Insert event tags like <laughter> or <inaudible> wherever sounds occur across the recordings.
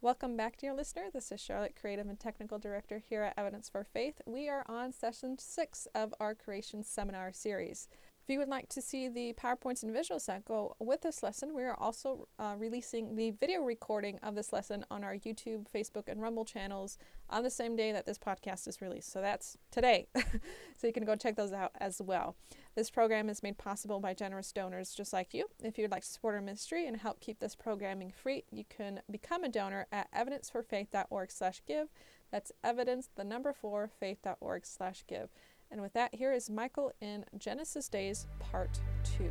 Welcome back, dear listener. This is Charlotte, Creative and Technical Director here at Evidence for Faith. We are on session six of our Creation Seminar series. If you would like to see the PowerPoints and visuals that go with this lesson, we are also uh, releasing the video recording of this lesson on our YouTube, Facebook, and Rumble channels on the same day that this podcast is released. So that's today. <laughs> so you can go check those out as well. This program is made possible by generous donors just like you. If you'd like to support our ministry and help keep this programming free, you can become a donor at evidenceforfaith.org slash give. That's evidence, the number four, faith.org/give. And with that, here is Michael in Genesis Days Part 2.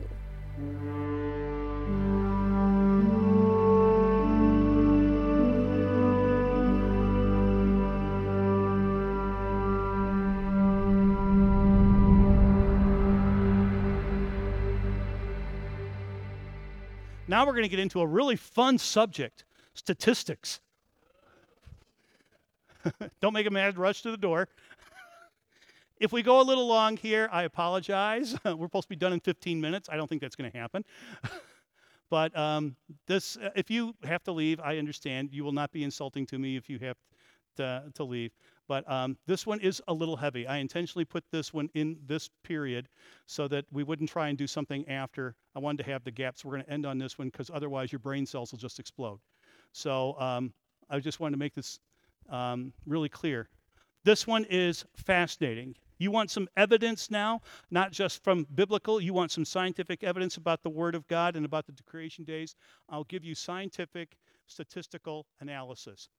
Now we're going to get into a really fun subject statistics. <laughs> Don't make a mad rush to the door. If we go a little long here, I apologize. <laughs> We're supposed to be done in 15 minutes. I don't think that's going to happen. <laughs> but um, this, uh, if you have to leave, I understand. You will not be insulting to me if you have to, to leave. But um, this one is a little heavy. I intentionally put this one in this period so that we wouldn't try and do something after. I wanted to have the gaps. We're going to end on this one because otherwise your brain cells will just explode. So um, I just wanted to make this um, really clear. This one is fascinating. You want some evidence now, not just from biblical, you want some scientific evidence about the Word of God and about the creation days. I'll give you scientific statistical analysis.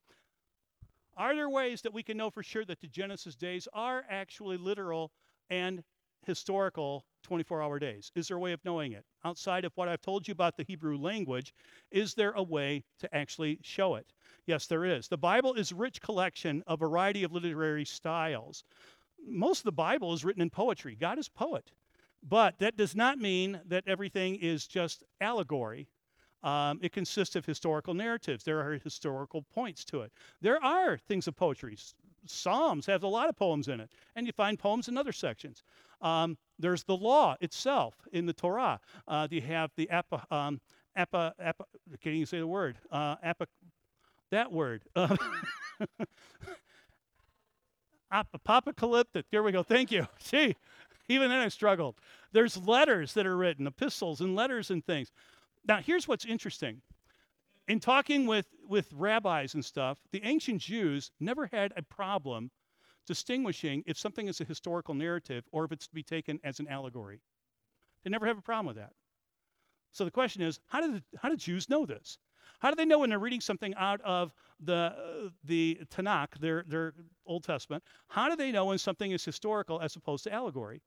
Are there ways that we can know for sure that the Genesis days are actually literal and historical 24 hour days? Is there a way of knowing it? Outside of what I've told you about the Hebrew language, is there a way to actually show it? Yes, there is. The Bible is a rich collection of a variety of literary styles most of the Bible is written in poetry. God is poet. But that does not mean that everything is just allegory. Um, it consists of historical narratives. There are historical points to it. There are things of poetry. Psalms have a lot of poems in it, and you find poems in other sections. Um, there's the law itself in the Torah. Uh, you have the apa, um, apa, apa, can you say the word, uh, apa, that word. <laughs> Uh, apocalyptic. There we go. Thank you. <laughs> See, even then I struggled. There's letters that are written, epistles and letters and things. Now, here's what's interesting. In talking with, with rabbis and stuff, the ancient Jews never had a problem distinguishing if something is a historical narrative or if it's to be taken as an allegory. They never have a problem with that. So the question is, how did, how did Jews know this? How do they know when they're reading something out of the, uh, the Tanakh, their, their Old Testament? How do they know when something is historical as opposed to allegory?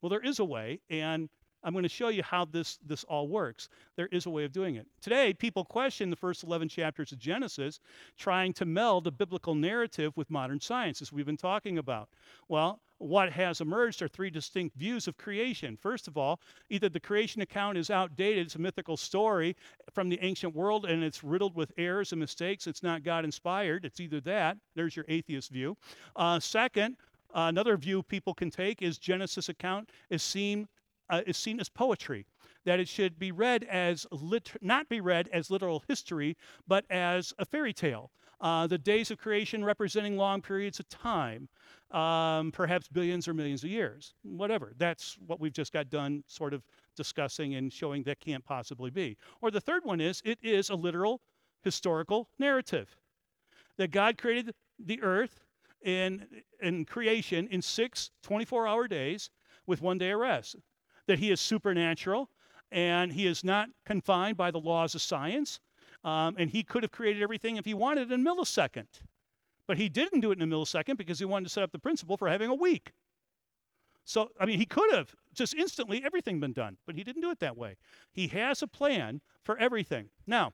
Well, there is a way, and I'm going to show you how this, this all works. There is a way of doing it. Today, people question the first 11 chapters of Genesis, trying to meld a biblical narrative with modern science, as we've been talking about. Well, what has emerged are three distinct views of creation. First of all, either the creation account is outdated, it's a mythical story from the ancient world, and it's riddled with errors and mistakes. It's not God inspired. It's either that, there's your atheist view. Uh, second, uh, another view people can take is Genesis account is seen uh, is seen as poetry, that it should be read as lit- not be read as literal history, but as a fairy tale. Uh, the days of creation representing long periods of time, um, perhaps billions or millions of years, whatever. That's what we've just got done sort of discussing and showing that can't possibly be. Or the third one is it is a literal historical narrative that God created the earth in, in creation in six 24 hour days with one day of rest that he is supernatural and he is not confined by the laws of science. Um, and he could have created everything if he wanted in a millisecond. But he didn't do it in a millisecond because he wanted to set up the principle for having a week. So, I mean, he could have just instantly everything been done, but he didn't do it that way. He has a plan for everything. Now,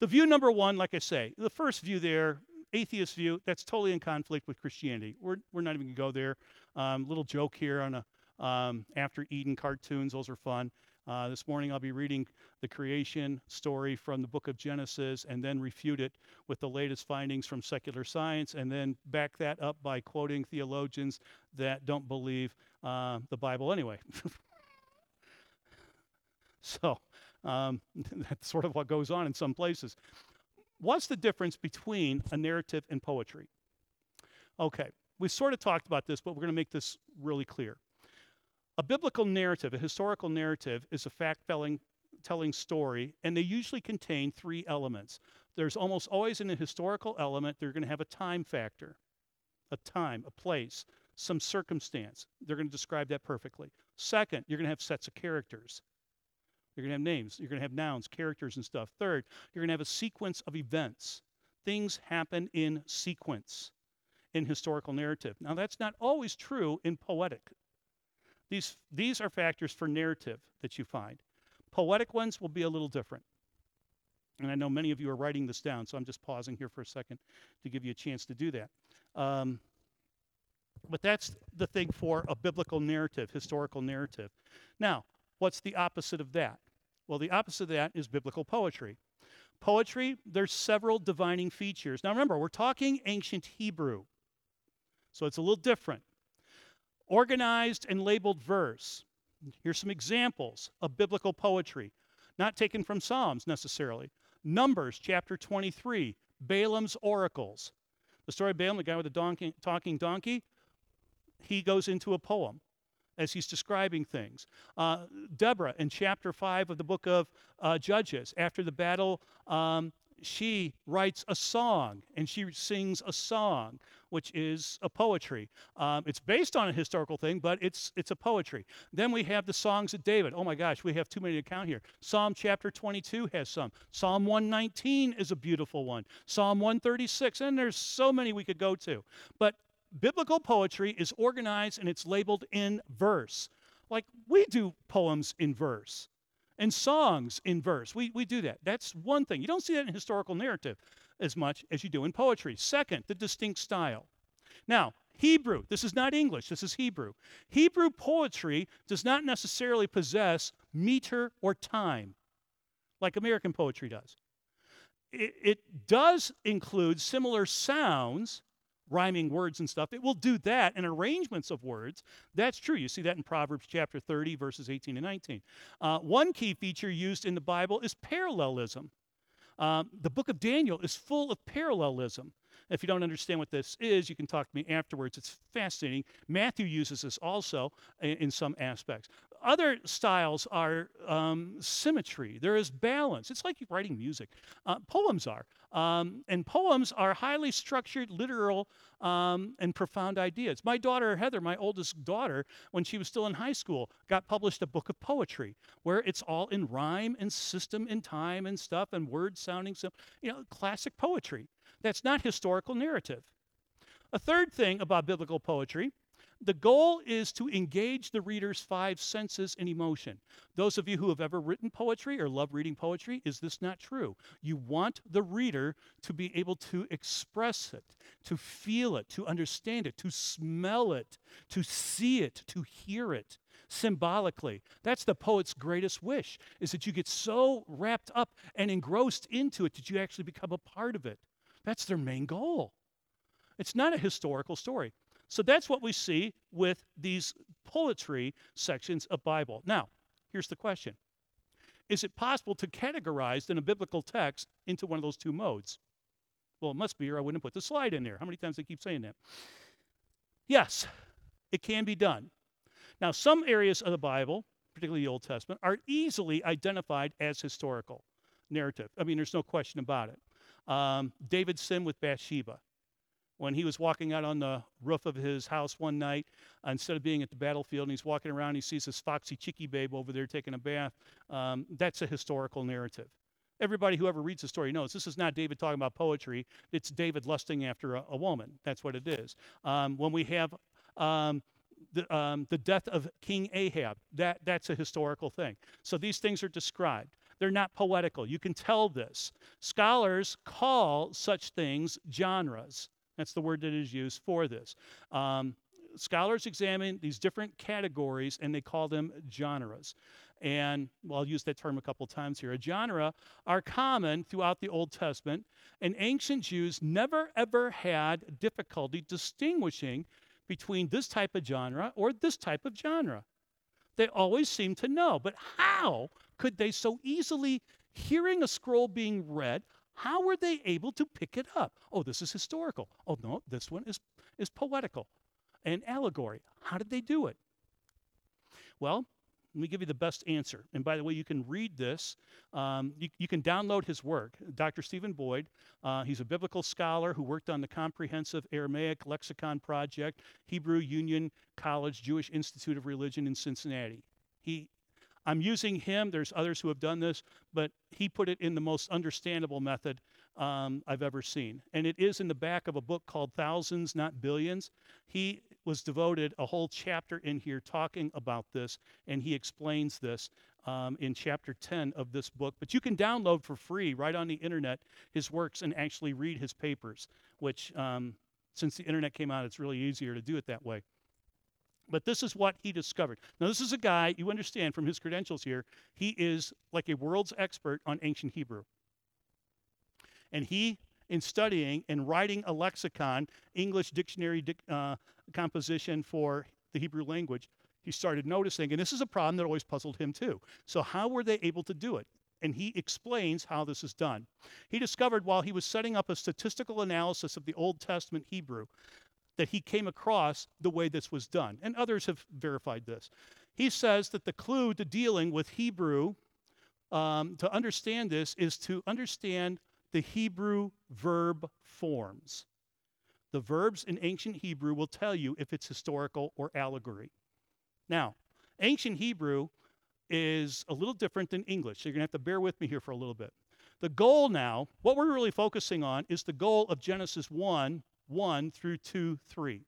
the view number one, like I say, the first view there, atheist view, that's totally in conflict with Christianity. We're, we're not even going to go there. Um, little joke here on a um, after Eden cartoons. Those are fun. Uh, this morning I'll be reading the creation story from the book of Genesis and then refute it with the latest findings from secular science and then back that up by quoting theologians that don't believe uh, the Bible anyway. <laughs> so um, <laughs> that's sort of what goes on in some places. what's the difference between a narrative and poetry? Okay, we sort of talked about this, but we're going to make this really clear. A biblical narrative, a historical narrative, is a fact telling story, and they usually contain three elements. There's almost always in a historical element, they're going to have a time factor, a time, a place, some circumstance. They're going to describe that perfectly. Second, you're going to have sets of characters. You're going to have names, you're going to have nouns, characters, and stuff. Third, you're going to have a sequence of events. Things happen in sequence in historical narrative. Now, that's not always true in poetic. These, these are factors for narrative that you find. Poetic ones will be a little different. And I know many of you are writing this down, so I'm just pausing here for a second to give you a chance to do that. Um, but that's the thing for a biblical narrative, historical narrative. Now, what's the opposite of that? Well, the opposite of that is biblical poetry. Poetry, there's several divining features. Now remember, we're talking ancient Hebrew. So it's a little different. Organized and labeled verse. Here's some examples of biblical poetry, not taken from Psalms necessarily. Numbers chapter 23, Balaam's oracles. The story of Balaam, the guy with the donkey, talking donkey, he goes into a poem as he's describing things. Uh, Deborah, in chapter 5 of the book of uh, Judges, after the battle, um, she writes a song and she sings a song, which is a poetry. Um, it's based on a historical thing, but it's, it's a poetry. Then we have the songs of David. Oh my gosh, we have too many to count here. Psalm chapter 22 has some. Psalm 119 is a beautiful one. Psalm 136, and there's so many we could go to. But biblical poetry is organized and it's labeled in verse. Like we do poems in verse and songs in verse. We, we do that. That's one thing. You don't see that in historical narrative as much as you do in poetry. Second, the distinct style. Now, Hebrew, this is not English, this is Hebrew. Hebrew poetry does not necessarily possess meter or time like American poetry does. It, it does include similar sounds rhyming words and stuff. It will do that and arrangements of words. That's true. You see that in Proverbs chapter 30, verses 18 and 19. Uh, one key feature used in the Bible is parallelism. Um, the book of Daniel is full of parallelism. If you don't understand what this is, you can talk to me afterwards. It's fascinating. Matthew uses this also in, in some aspects. Other styles are um, symmetry, there is balance. It's like writing music. Uh, poems are. Um, and poems are highly structured, literal, um, and profound ideas. My daughter, Heather, my oldest daughter, when she was still in high school, got published a book of poetry where it's all in rhyme and system and time and stuff and words sounding, so, you know, classic poetry. That's not historical narrative. A third thing about biblical poetry the goal is to engage the reader's five senses and emotion. Those of you who have ever written poetry or love reading poetry, is this not true? You want the reader to be able to express it, to feel it, to understand it, to smell it, to see it, to hear it symbolically. That's the poet's greatest wish, is that you get so wrapped up and engrossed into it that you actually become a part of it. That's their main goal. It's not a historical story. So that's what we see with these poetry sections of Bible. Now, here's the question. Is it possible to categorize in a biblical text into one of those two modes? Well, it must be, or I wouldn't put the slide in there. How many times I keep saying that? Yes, it can be done. Now, some areas of the Bible, particularly the Old Testament, are easily identified as historical narrative. I mean, there's no question about it. Um, David's sin with Bathsheba when he was walking out on the roof of his house one night, instead of being at the battlefield, and he's walking around, he sees this foxy chickie babe over there taking a bath. Um, that's a historical narrative. Everybody who ever reads the story knows this is not David talking about poetry. It's David lusting after a, a woman. That's what it is. Um, when we have um, the, um, the death of King Ahab, that, that's a historical thing. So these things are described. They're not poetical. You can tell this. Scholars call such things genres. That's the word that is used for this. Um, scholars examine these different categories and they call them genres. And well, I'll use that term a couple times here. A genre are common throughout the Old Testament, and ancient Jews never ever had difficulty distinguishing between this type of genre or this type of genre. They always seemed to know. But how could they so easily, hearing a scroll being read, How were they able to pick it up? Oh, this is historical. Oh, no, this one is, is poetical and allegory. How did they do it? Well, let me give you the best answer. And by the way, you can read this. Um, you, you, can download his work. Dr. Stephen Boyd, uh, he's a biblical scholar who worked on the Comprehensive Aramaic Lexicon Project, Hebrew Union College Jewish Institute of Religion in Cincinnati. He, I'm using him. There's others who have done this, but he put it in the most understandable method um, I've ever seen. And it is in the back of a book called Thousands, Not Billions. He was devoted a whole chapter in here talking about this, and he explains this um, in chapter 10 of this book. But you can download for free right on the internet his works and actually read his papers, which, um, since the internet came out, it's really easier to do it that way. But this is what he discovered. Now, this is a guy, you understand from his credentials here, he is like a world's expert on ancient Hebrew. And he, in studying and writing a lexicon, English dictionary uh, composition for the Hebrew language, he started noticing, and this is a problem that always puzzled him too. So, how were they able to do it? And he explains how this is done. He discovered while he was setting up a statistical analysis of the Old Testament Hebrew that he came across the way this was done. And others have verified this. He says that the clue to dealing with Hebrew, um, to understand this, is to understand the Hebrew verb forms. The verbs in ancient Hebrew will tell you if it's historical or allegory. Now, ancient Hebrew is a little different than English, so you're going to have to bear with me here for a little bit. The goal now, what we're really focusing on, is the goal of Genesis 1 1 through 2 3.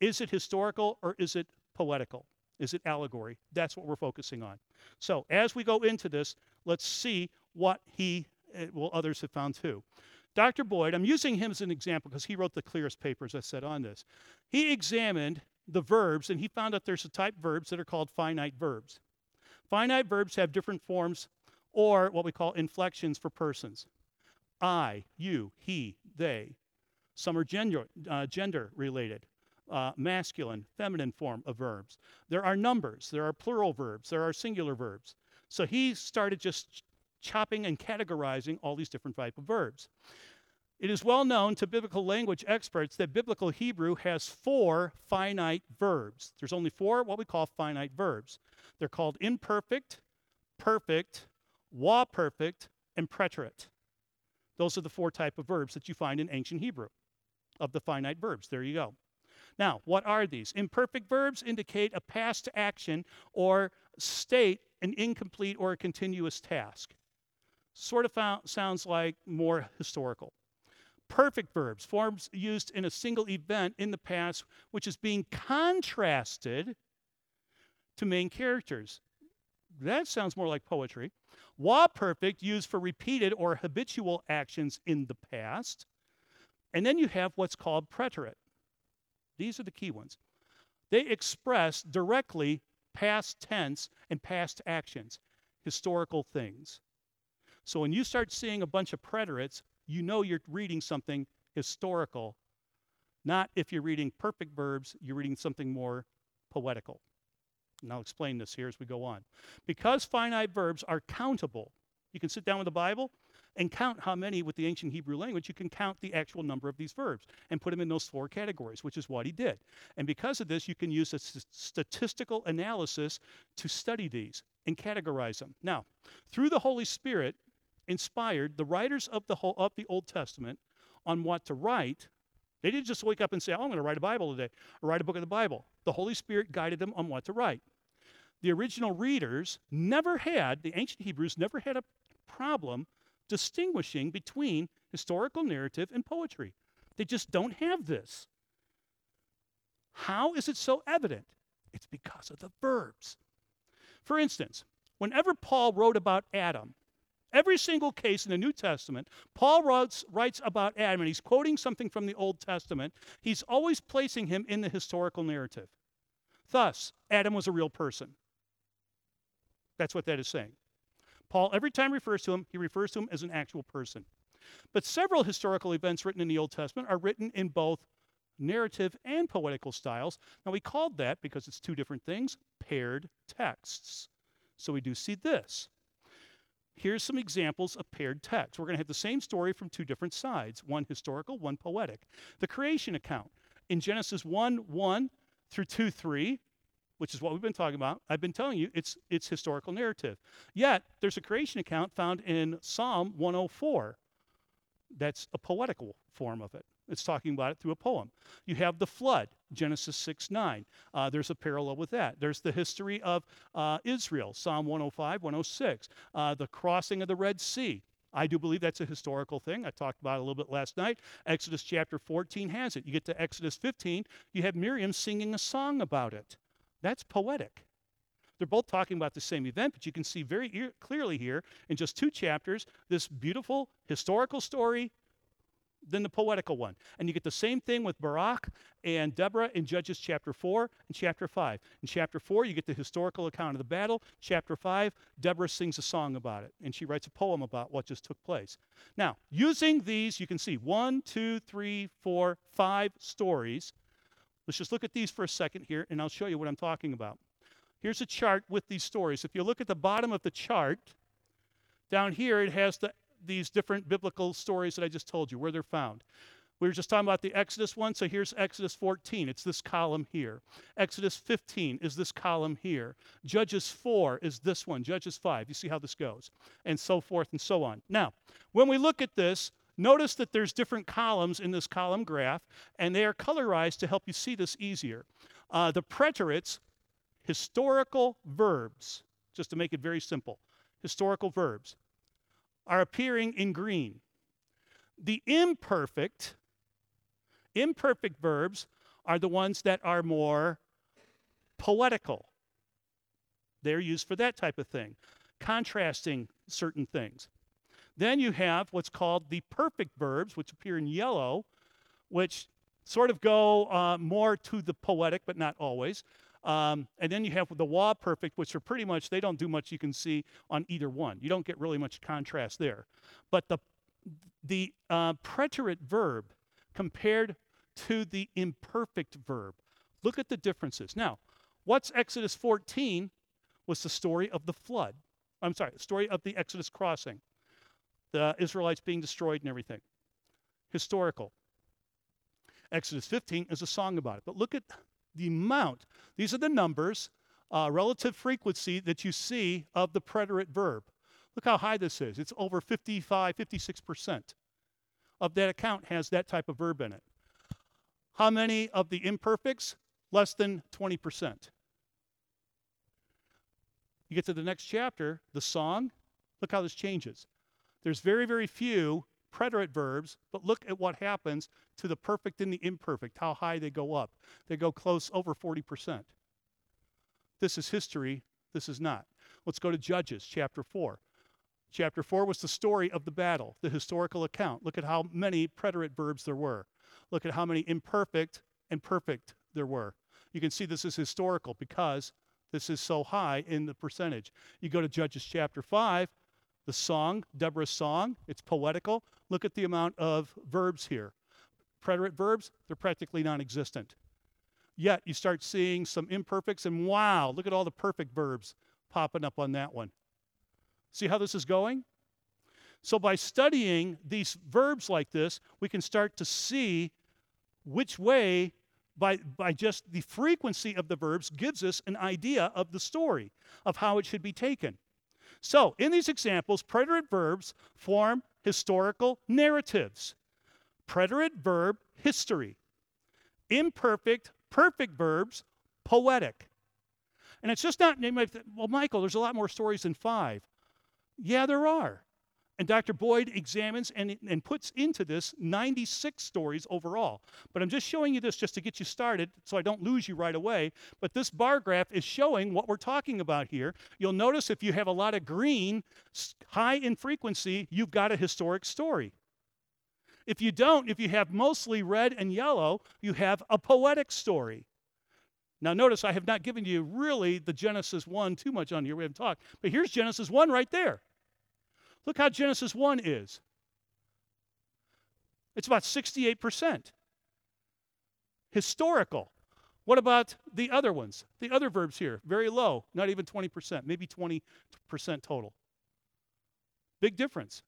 Is it historical or is it poetical? Is it allegory? That's what we're focusing on. So, as we go into this, let's see what he, eh, well, others have found too. Dr. Boyd, I'm using him as an example because he wrote the clearest papers I said on this. He examined the verbs and he found out there's a type verbs that are called finite verbs. Finite verbs have different forms or what we call inflections for persons. I, you, he, they. Some are gender, uh, gender related, uh, masculine, feminine form of verbs. There are numbers, there are plural verbs, there are singular verbs. So he started just chopping and categorizing all these different type of verbs. It is well known to biblical language experts that biblical Hebrew has four finite verbs. There's only four what we call finite verbs. They're called imperfect, perfect, wa perfect, and preterite. Those are the four type of verbs that you find in ancient Hebrew of the finite verbs. There you go. Now, what are these? Imperfect verbs indicate a past action or state an incomplete or a continuous task. Sort of found, sounds like more historical perfect verbs, forms used in a single event in the past, which is being contrasted to main characters. That sounds more like poetry. Wa perfect, used for repeated or habitual actions in the past. And then you have what's called preterite. These are the key ones. They express directly past tense and past actions, historical things. So when you start seeing a bunch of preterites, you know you're reading something historical. Not if you're reading perfect verbs, you're reading something more poetical. And I'll explain this here as we go on. Because finite verbs are countable, you can sit down with the Bible and count how many with the ancient Hebrew language, you can count the actual number of these verbs and put them in those four categories, which is what he did. And because of this, you can use a statistical analysis to study these and categorize them. Now, through the Holy Spirit, inspired the writers of the, whole, of the Old Testament on what to write. They didn't just wake up and say, oh, I'm going to write a Bible today or write a book of the Bible. The Holy Spirit guided them on what to write. The original readers never had, the ancient Hebrews never had a problem distinguishing between historical narrative and poetry. They just don't have this. How is it so evident? It's because of the verbs. For instance, whenever Paul wrote about Adam, Every single case in the New Testament, Paul writes, writes about Adam, and he's quoting something from the Old Testament. He's always placing him in the historical narrative. Thus, Adam was a real person. That's what that is saying. Paul, every time refers to him, he refers to him as an actual person. But several historical events written in the Old Testament are written in both narrative and poetical styles. Now, we called that, because it's two different things, paired texts. So we do see this. here's some examples of paired text. We're going to have the same story from two different sides one historical, one poetic. The creation account in Genesis 1 1 through 2 3, which is what we've been talking about. I've been telling you it's, it's historical narrative. Yet, there's a creation account found in Psalm 104. That's a poetical form of it. It's talking about it through a poem. You have the flood, Genesis 6 9. Uh, there's a parallel with that. There's the history of uh, Israel, Psalm 105, 106. Uh, the crossing of the Red Sea. I do believe that's a historical thing. I talked about it a little bit last night. Exodus chapter 14 has it. You get to Exodus 15, you have Miriam singing a song about it. That's poetic. They're both talking about the same event, but you can see very e- clearly here in just two chapters this beautiful historical story than the poetical one. And you get the same thing with Barak and Deborah in Judges chapter 4 and chapter 5. In chapter 4, you get the historical account of the battle. Chapter 5, Deborah sings a song about it, and she writes a poem about what just took place. Now, using these, you can see one, two, three, four, five stories. Let's just look at these for a second here, and I'll show you what I'm talking about. Here's a chart with these stories. If you look at the bottom of the chart, down here it has the these different biblical stories that I just told you, where they're found. We were just talking about the Exodus one, so here's Exodus 14. It's this column here. Exodus 15 is this column here. Judges 4 is this one. Judges 5. You see how this goes, and so forth and so on. Now, when we look at this, notice that there's different columns in this column graph, and they are colorized to help you see this easier. Uh, the preterites, historical verbs, just to make it very simple, historical verbs are appearing in green. The imperfect, imperfect verbs are the ones that are more poetical. They're used for that type of thing, contrasting certain things. Then you have what's called the perfect verbs, which appear in yellow, which sort of go uh, more to the poetic, but not always. Um, and then you have the wa perfect, which are pretty much, they don't do much you can see on either one. You don't get really much contrast there. But the, the uh, preterite verb compared to the imperfect verb, look at the differences. Now, what's Exodus 14 was the story of the flood. I'm sorry, the story of the Exodus crossing, the Israelites being destroyed and everything. Historical. Exodus 15 is a song about it. But look at the amount. These are the numbers, uh, relative frequency that you see of the preterite verb. Look how high this is. It's over 55, 56% of that account has that type of verb in it. How many of the imperfects? Less than 20%. You get to the next chapter, the song. Look how this changes. There's very, very few preterite verbs, but look at what happens to the perfect and the imperfect, how high they go up. They go close over 40%. This is history, this is not. Let's go to Judges chapter 4. Chapter 4 was the story of the battle, the historical account. Look at how many preterite verbs there were. Look at how many imperfect and perfect there were. You can see this is historical because this is so high in the percentage. You go to Judges chapter 5, the song, Deborah's song, it's poetical. Look at the amount of verbs here. Preterite verbs, they're practically non existent. Yet you start seeing some imperfects, and wow, look at all the perfect verbs popping up on that one. See how this is going? So, by studying these verbs like this, we can start to see which way, by, by just the frequency of the verbs, gives us an idea of the story, of how it should be taken. So, in these examples, preterite verbs form historical narratives. Preterite verb, history. Imperfect, perfect verbs, poetic. And it's just not, well, Michael, there's a lot more stories than five. Yeah, there are. And Dr. Boyd examines and, and puts into this 96 stories overall. But I'm just showing you this just to get you started so I don't lose you right away. But this bar graph is showing what we're talking about here. You'll notice if you have a lot of green, high in frequency, you've got a historic story. If you don't, if you have mostly red and yellow, you have a poetic story. Now, notice I have not given you really the Genesis 1 too much on here. We haven't talked. But here's Genesis 1 right there. Look how Genesis 1 is. It's about 68%. Historical. What about the other ones? The other verbs here, very low, not even 20%, maybe 20% total. Big difference.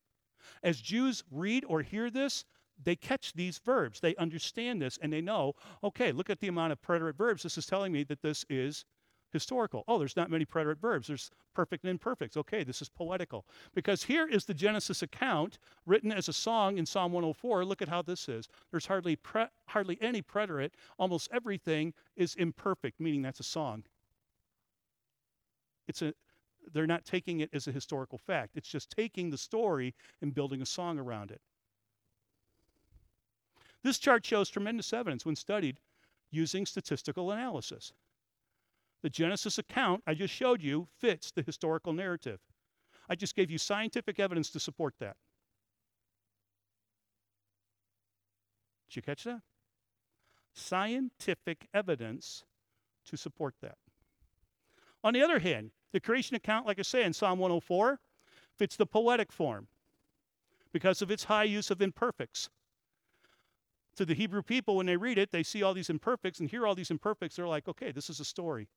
As Jews read or hear this, they catch these verbs. They understand this and they know, okay, look at the amount of preterite verbs. This is telling me that this is historical. Oh, there's not many preterite verbs. There's perfect and imperfects. Okay, this is poetical. Because here is the Genesis account written as a song in Psalm 104. Look at how this is. There's hardly pre- hardly any preterite. Almost everything is imperfect, meaning that's a song. It's a they're not taking it as a historical fact. It's just taking the story and building a song around it. This chart shows tremendous evidence when studied using statistical analysis. The Genesis account I just showed you fits the historical narrative. I just gave you scientific evidence to support that. Did you catch that? Scientific evidence to support that. On the other hand, the creation account, like I say in Psalm 104, fits the poetic form because of its high use of imperfects. To the Hebrew people, when they read it, they see all these imperfects and hear all these imperfects. They're like, okay, this is a story.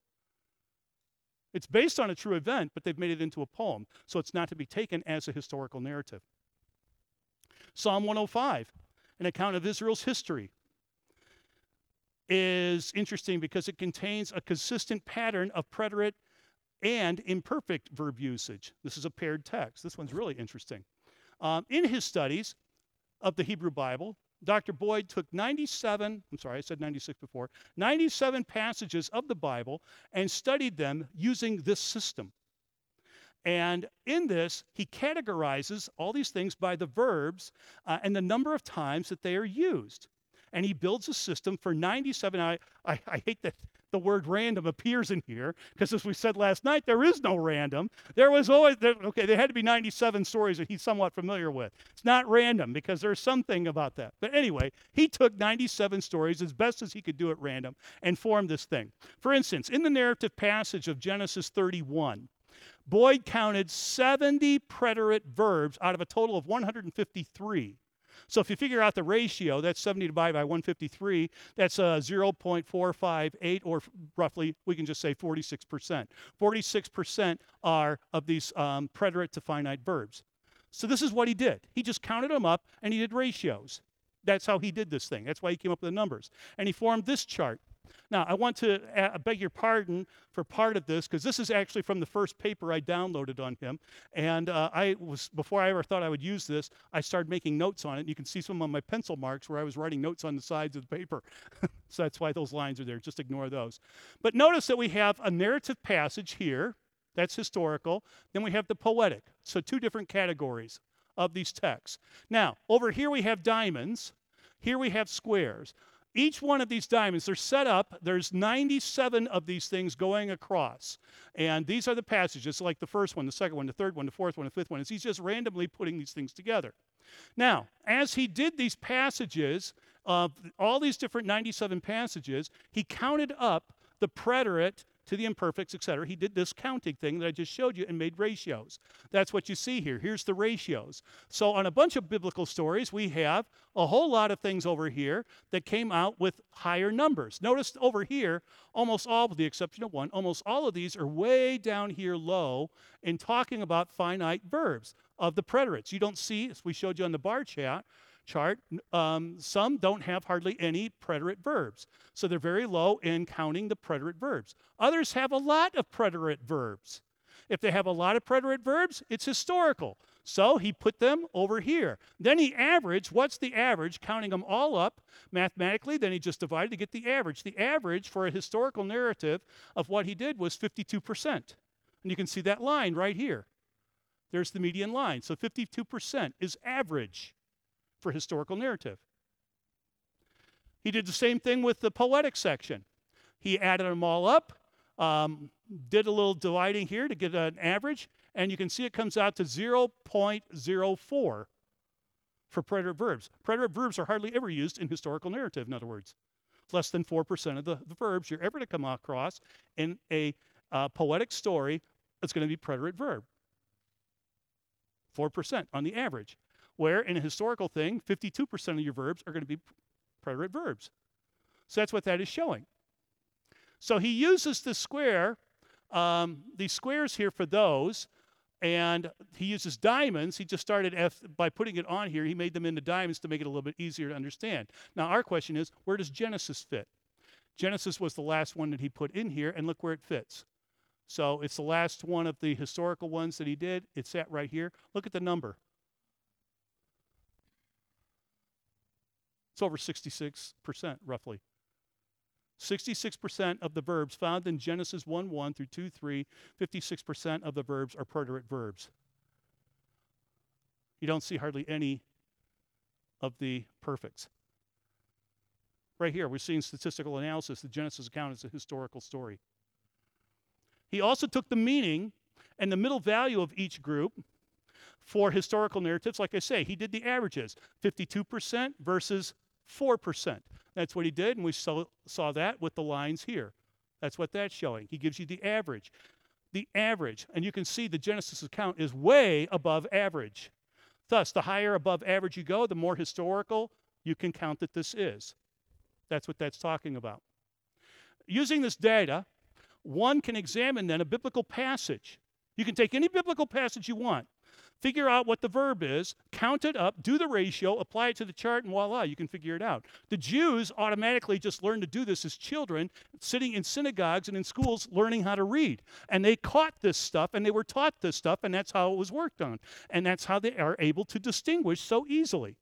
It's based on a true event, but they've made it into a poem, so it's not to be taken as a historical narrative. Psalm 105, an account of Israel's history, is interesting because it contains a consistent pattern of preterite and imperfect verb usage. This is a paired text. This one's really interesting. Um, in his studies of the Hebrew Bible, Dr. Boyd took 97, I'm sorry, I said 96 before, 97 passages of the Bible and studied them using this system. And in this, he categorizes all these things by the verbs uh, and the number of times that they are used. And he builds a system for 97. I, I, I hate that the word random appears in here because, as we said last night, there is no random. There was always, there, okay, there had to be 97 stories that he's somewhat familiar with. It's not random because there's something about that. But anyway, he took 97 stories as best as he could do at random and formed this thing. For instance, in the narrative passage of Genesis 31, Boyd counted 70 preterite verbs out of a total of 153 so if you figure out the ratio, that's 70 divided by 153, that's uh, 0.458, or roughly, we can just say 46%. 46% are of these um, preterite to finite verbs. So this is what he did. He just counted them up and he did ratios. That's how he did this thing. That's why he came up with the numbers. And he formed this chart. Now, I want to uh, beg your pardon for part of this because this is actually from the first paper I downloaded on him. And uh, I was, before I ever thought I would use this, I started making notes on it. You can see some of my pencil marks where I was writing notes on the sides of the paper. <laughs> so that's why those lines are there. Just ignore those. But notice that we have a narrative passage here. That's historical. Then we have the poetic. So, two different categories of these texts. Now, over here we have diamonds. Here we have squares. Each one of these diamonds, they're set up. There's 97 of these things going across. And these are the passages, like the first one, the second one, the third one, the fourth one, the fifth one. Is he's just randomly putting these things together. Now, as he did these passages, of all these different 97 passages, he counted up the preterite to the imperfects, etc. He did this counting thing that I just showed you and made ratios. That's what you see here. Here's the ratios. So, on a bunch of biblical stories, we have a whole lot of things over here that came out with higher numbers. Notice over here, almost all, with the exception of one, almost all of these are way down here low in talking about finite verbs of the preterites. You don't see, as we showed you on the bar chart, chart, um, some don't have hardly any preterite verbs. So they're very low in counting the preterite verbs. Others have a lot of preterite verbs. If they have a lot of preterite verbs, it's historical. So he put them over here. Then he averaged. What's the average? Counting them all up mathematically. Then he just divided to get the average. The average for a historical narrative of what he did was 52%. And you can see that line right here. There's the median line. So 52% is average for historical narrative. He did the same thing with the poetic section. He added them all up, um, did a little dividing here to get an average, and you can see it comes out to 0.04 for preterite verbs. Preterite verbs are hardly ever used in historical narrative, in other words. Less than 4% of the, the verbs you're ever to come across in a uh, poetic story is going to be preterite verb. 4% on the average where in a historical thing, 52% of your verbs are going to be preterite verbs. So that's what that is showing. So he uses the square, um, these squares here for those, and he uses diamonds. He just started F, by putting it on here. He made them into diamonds to make it a little bit easier to understand. Now, our question is where does Genesis fit? Genesis was the last one that he put in here, and look where it fits. So it's the last one of the historical ones that he did. It's at right here. Look at the number. It's over 66%, roughly. 66% of the verbs found in Genesis 1 1 through 2 3, 56% of the verbs are preterite verbs. You don't see hardly any of the perfects. Right here, we're seeing statistical analysis. The Genesis account is a historical story. He also took the meaning and the middle value of each group for historical narratives. Like I say, he did the averages 52% versus 4%. That's what he did, and we saw, saw that with the lines here. That's what that's showing. He gives you the average. The average, and you can see the Genesis account is way above average. Thus, the higher above average you go, the more historical you can count that this is. That's what that's talking about. Using this data, one can examine then a biblical passage. You can take any biblical passage you want figure out what the verb is, count it up, do the ratio, apply it to the chart, and voila, you can figure it out. The Jews automatically just learned to do this as children, sitting in synagogues and in schools learning how to read. And they caught this stuff and they were taught this stuff, and that's how it was worked on. And that's how they are able to distinguish so easily.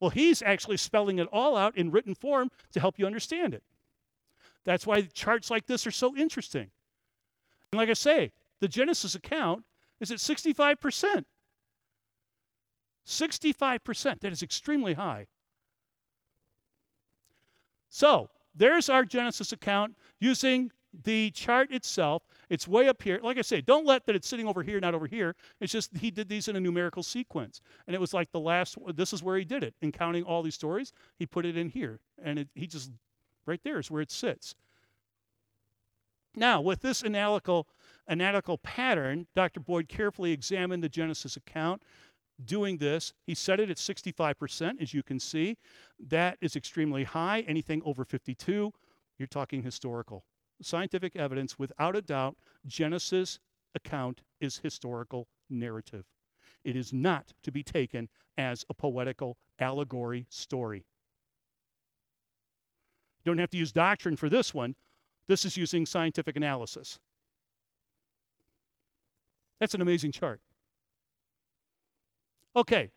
Well, he's actually spelling it all out in written form to help you understand it. That's why charts like this are so interesting. And like I say, the Genesis account is at 65%. 65%. That is extremely high. So, there's our Genesis account using the chart itself. It's way up here. Like I say, don't let that it's sitting over here, not over here. It's just he did these in a numerical sequence. And it was like the last, this is where he did it. In counting all these stories, he put it in here. And it, he just, right there is where it sits. Now, with this analytical analytical pattern, Dr. Boyd carefully examined the Genesis account. Doing this, he set it at 65%, as you can see. That is extremely high. Anything over 52, you're talking historical. Scientific evidence, without a doubt, Genesis account is historical narrative. It is not to be taken as a poetical allegory story. You don't have to use doctrine for this one. This is using scientific analysis. That's an amazing chart. Okay,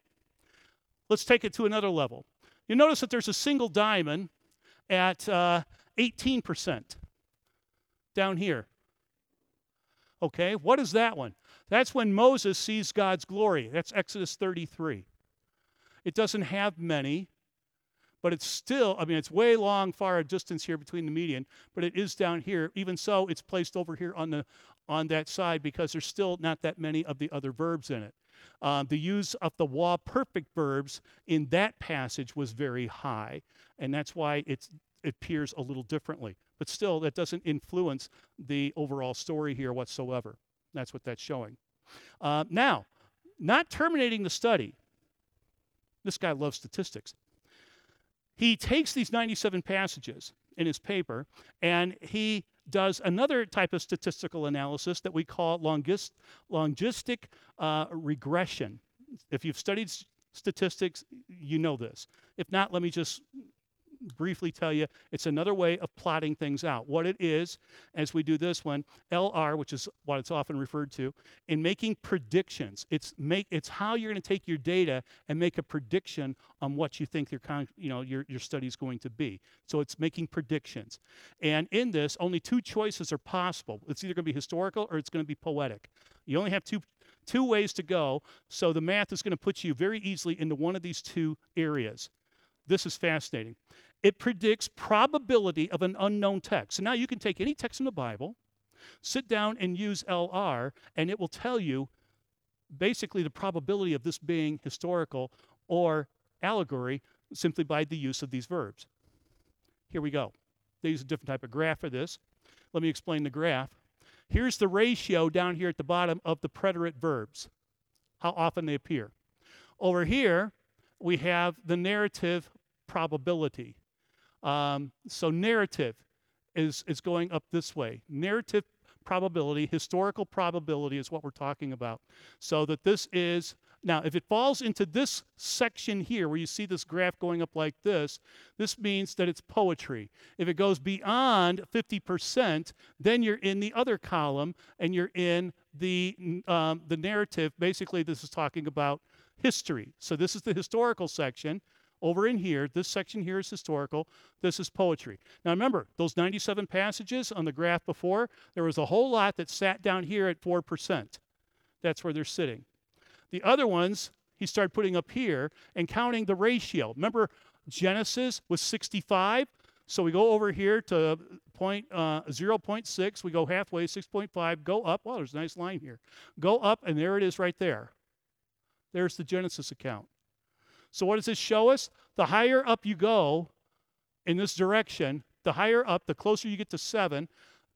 let's take it to another level. You notice that there's a single diamond at uh, 18% down here. Okay, what is that one? That's when Moses sees God's glory. That's Exodus 33. It doesn't have many, but it's still, I mean, it's way long, far a distance here between the median, but it is down here. Even so, it's placed over here on the on that side because there's still not that many of the other verbs in it. Um, the use of the wa perfect verbs in that passage was very high, and that's why it appears a little differently. But still, that doesn't influence the overall story here whatsoever. That's what that's showing. Uh, now, not terminating the study. This guy loves statistics. He takes these 97 passages in his paper and he does another type of statistical analysis that we call longist, logistic uh, regression. If you've studied statistics, you know this. If not, let me just briefly tell you it's another way of plotting things out. What it is, as we do this one, LR, which is what it's often referred to, in making predictions. It's make it's how you're going to take your data and make a prediction on what you think your con, you know your your study is going to be. So it's making predictions. And in this, only two choices are possible. It's either going to be historical or it's going to be poetic. You only have two two ways to go. So the math is going to put you very easily into one of these two areas. This is fascinating. It predicts probability of an unknown text. So now you can take any text in the Bible, sit down and use LR, and it will tell you basically the probability of this being historical or allegory simply by the use of these verbs. Here we go. They use a different type of graph for this. Let me explain the graph. Here's the ratio down here at the bottom of the preterite verbs, how often they appear. Over here, we have the narrative probability. Um, so narrative is, is going up this way. Narrative probability, historical probability is what we're talking about. So that this is now, if it falls into this section here where you see this graph going up like this, this means that it's poetry. If it goes beyond 50%, then you're in the other column and you're in the, um, the narrative. Basically, this is talking about history. So this is the historical section. Over in here, this section here is historical. This is poetry. Now remember, those 97 passages on the graph before, there was a whole lot that sat down here at 4%. That's where they're sitting. The other ones, he started putting up here and counting the ratio. Remember, Genesis was 65. So we go over here to point, uh, 0.6. We go halfway, 6.5. Go up. Well, there's a nice line here. Go up, and there it is right there. There's the Genesis account. So what does this show us? The higher up you go in this direction, the higher up, the closer you get to 7,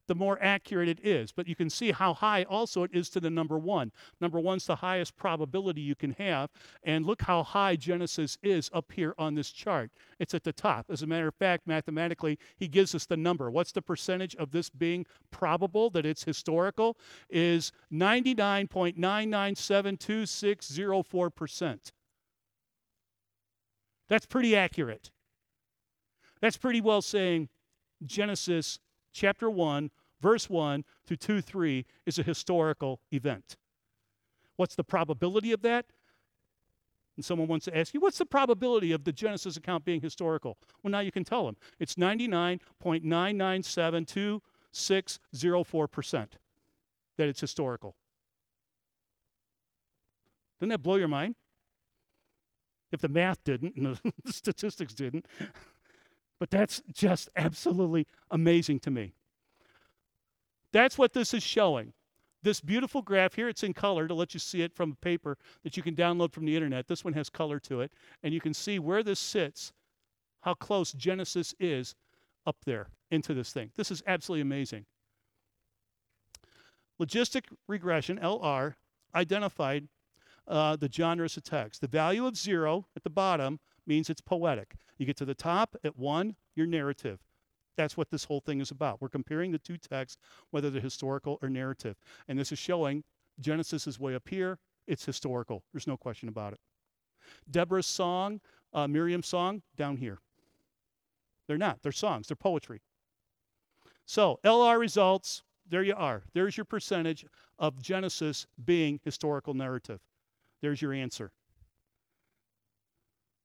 the more accurate it is. But you can see how high also it is to the number one. Number one's the highest probability you can have. And look how high Genesis is up here on this chart. It's at the top. As a matter of fact, mathematically, he gives us the number. What's the percentage of this being probable that it's historical? Is 99.997260%. That's pretty accurate. That's pretty well saying Genesis chapter 1 verse 1 through 2 3 is a historical event. What's the probability of that? And someone wants to ask you, what's the probability of the Genesis account being historical? Well, now you can tell them. It's 99.997260% that it's historical. Doesn't that blow your mind? If the math didn't and the <laughs> statistics didn't. <laughs> But that's just absolutely amazing to me. That's what this is showing. This beautiful graph here, it's in color to let you see it from a paper that you can download from the internet. This one has color to it. And you can see where this sits, how close Genesis is up there into this thing. This is absolutely amazing. Logistic regression, LR, identified uh, the genres of text. The value of zero at the bottom means it's poetic. You get to the top at one, your narrative. That's what this whole thing is about. We're comparing the two texts, whether they're historical or narrative. And this is showing Genesis is way up here. It's historical. There's no question about it. Deborah's song, uh, Miriam's song, down here. They're not. They're songs. They're poetry. So LR results, there you are. There's your percentage of Genesis being historical narrative. There's your answer.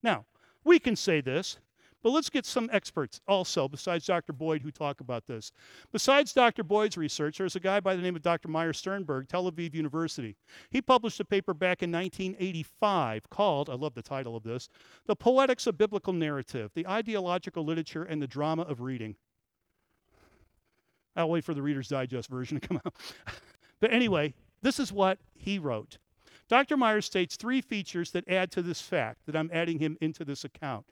Now, we can say this but let's get some experts also, besides Dr. Boyd, who talk about this. Besides Dr. Boyd's research, there's a guy by the name of Dr. Meir Sternberg, Tel Aviv University. He published a paper back in 1985 called, I love the title of this, The Poetics of Biblical Narrative, the Ideological Literature and the Drama of Reading. I'll wait for the Reader's Digest version to come <laughs> out. but anyway, this is what he wrote. Dr. Meir states three features that add to this fact that I'm adding him into this account.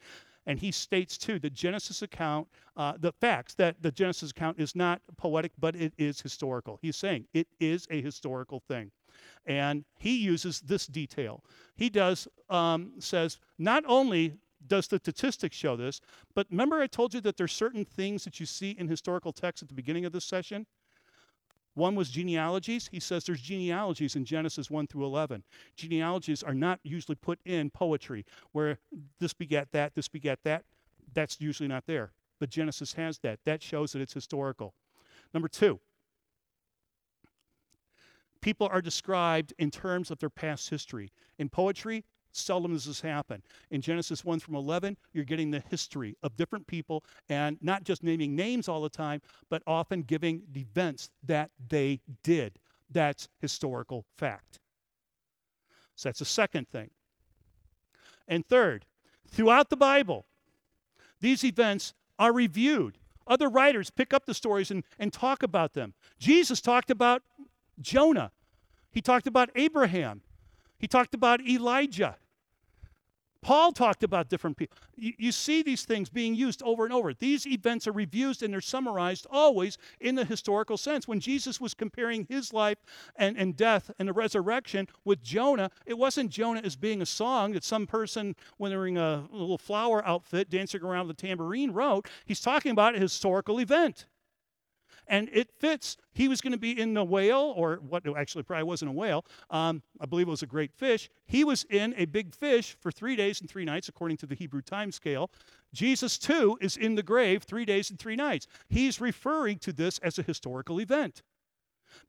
And he states too the Genesis account, uh, the facts that the Genesis account is not poetic, but it is historical. He's saying it is a historical thing. And he uses this detail. He does, um, says, not only does the statistics show this, but remember I told you that there's certain things that you see in historical texts at the beginning of this session? One was genealogies. He says there's genealogies in Genesis 1 through 11. Genealogies are not usually put in poetry where this begat that, this begat that. That's usually not there. But Genesis has that. That shows that it's historical. Number two, people are described in terms of their past history. In poetry, Seldom does this happen. In Genesis 1 from 11, you're getting the history of different people and not just naming names all the time, but often giving events that they did. That's historical fact. So that's the second thing. And third, throughout the Bible, these events are reviewed. Other writers pick up the stories and, and talk about them. Jesus talked about Jonah, he talked about Abraham, he talked about Elijah. Paul talked about different people. You, you, see these things being used over and over. These events are reviewed and they're summarized always in the historical sense. When Jesus was comparing his life and, and death and the resurrection with Jonah, it wasn't Jonah as being a song that some person wearing a little flower outfit dancing around the tambourine wrote. He's talking about a historical event. And it fits. He was going to be in the whale, or what actually probably wasn't a whale. Um, I believe it was a great fish. He was in a big fish for three days and three nights, according to the Hebrew time scale. Jesus, too, is in the grave three days and three nights. He's referring to this as a historical event.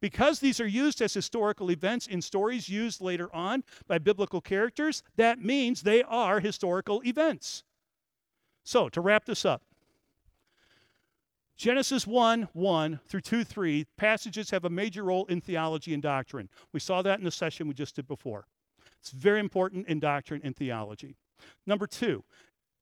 Because these are used as historical events in stories used later on by biblical characters, that means they are historical events. So, to wrap this up, Genesis 1 1 through 2 3 passages have a major role in theology and doctrine. We saw that in the session we just did before. It's very important in doctrine and theology. Number two,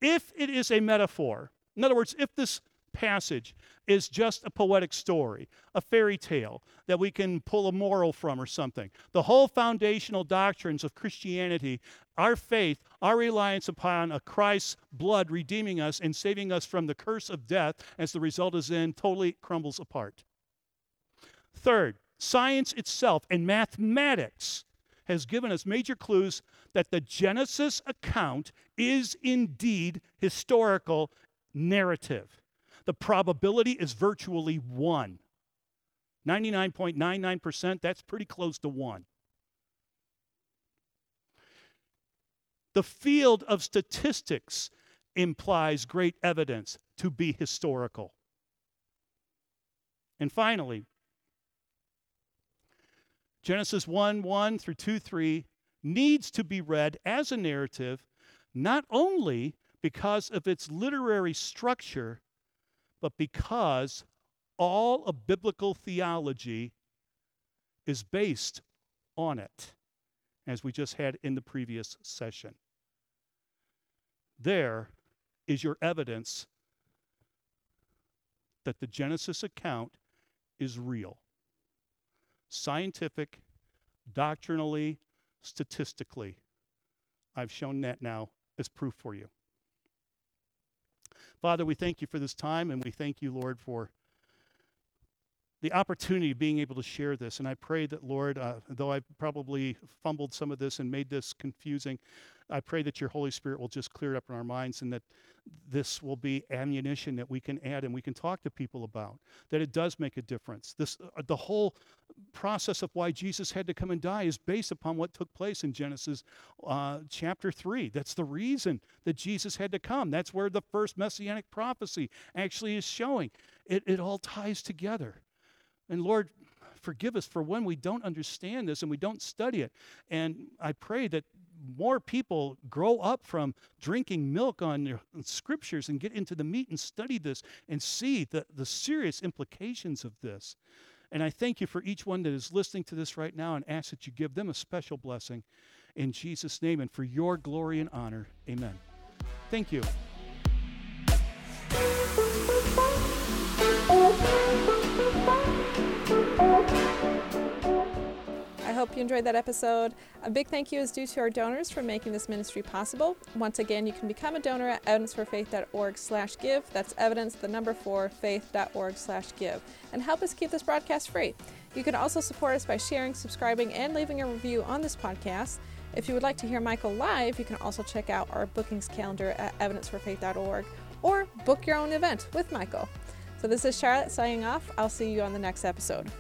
if it is a metaphor, in other words, if this passage is just a poetic story, a fairy tale that we can pull a moral from or something. The whole foundational doctrines of Christianity, our faith, our reliance upon a Christ's blood redeeming us and saving us from the curse of death as the result is in totally crumbles apart. Third, science itself and mathematics has given us major clues that the Genesis account is indeed historical narrative the probability is virtually 1. 99.99%, that's pretty close to 1. The field of statistics implies great evidence to be historical. And finally, Genesis 1 1 through 2 3 needs to be read as a narrative, not only because of its literary structure, but because all of biblical theology is based on it, as we just had in the previous session. There is your evidence that the Genesis account is real. Scientific, doctrinally, statistically. I've shown that now as proof for you. Father, we thank you for this time, and we thank you, Lord, for the opportunity of being able to share this. And I pray that, Lord, uh, though I've probably fumbled some of this and made this confusing, I pray that your Holy Spirit will just clear it up in our minds and that this will be ammunition that we can add and we can talk to people about. That it does make a difference. This, uh, the whole process of why Jesus had to come and die is based upon what took place in Genesis uh, chapter 3. That's the reason that Jesus had to come. That's where the first messianic prophecy actually is showing. It, it all ties together. And Lord, forgive us for when we don't understand this and we don't study it. And I pray that more people grow up from drinking milk on your scriptures and get into the meat and study this and see the, the serious implications of this. And I thank you for each one that is listening to this right now and ask that you give them a special blessing in Jesus' name and for your glory and honor. Amen. Thank you. Hope you enjoyed that episode. A big thank you is due to our donors for making this ministry possible. Once again, you can become a donor at evidence4faith.org slash give. That's evidence, the number four, faith.org slash give. And help us keep this broadcast free. You can also support us by sharing, subscribing, and leaving a review on this podcast. If you would like to hear Michael live, you can also check out our bookings calendar at evidence4faith.org or book your own event with Michael. So this is Charlotte signing off. I'll see you on the next episode.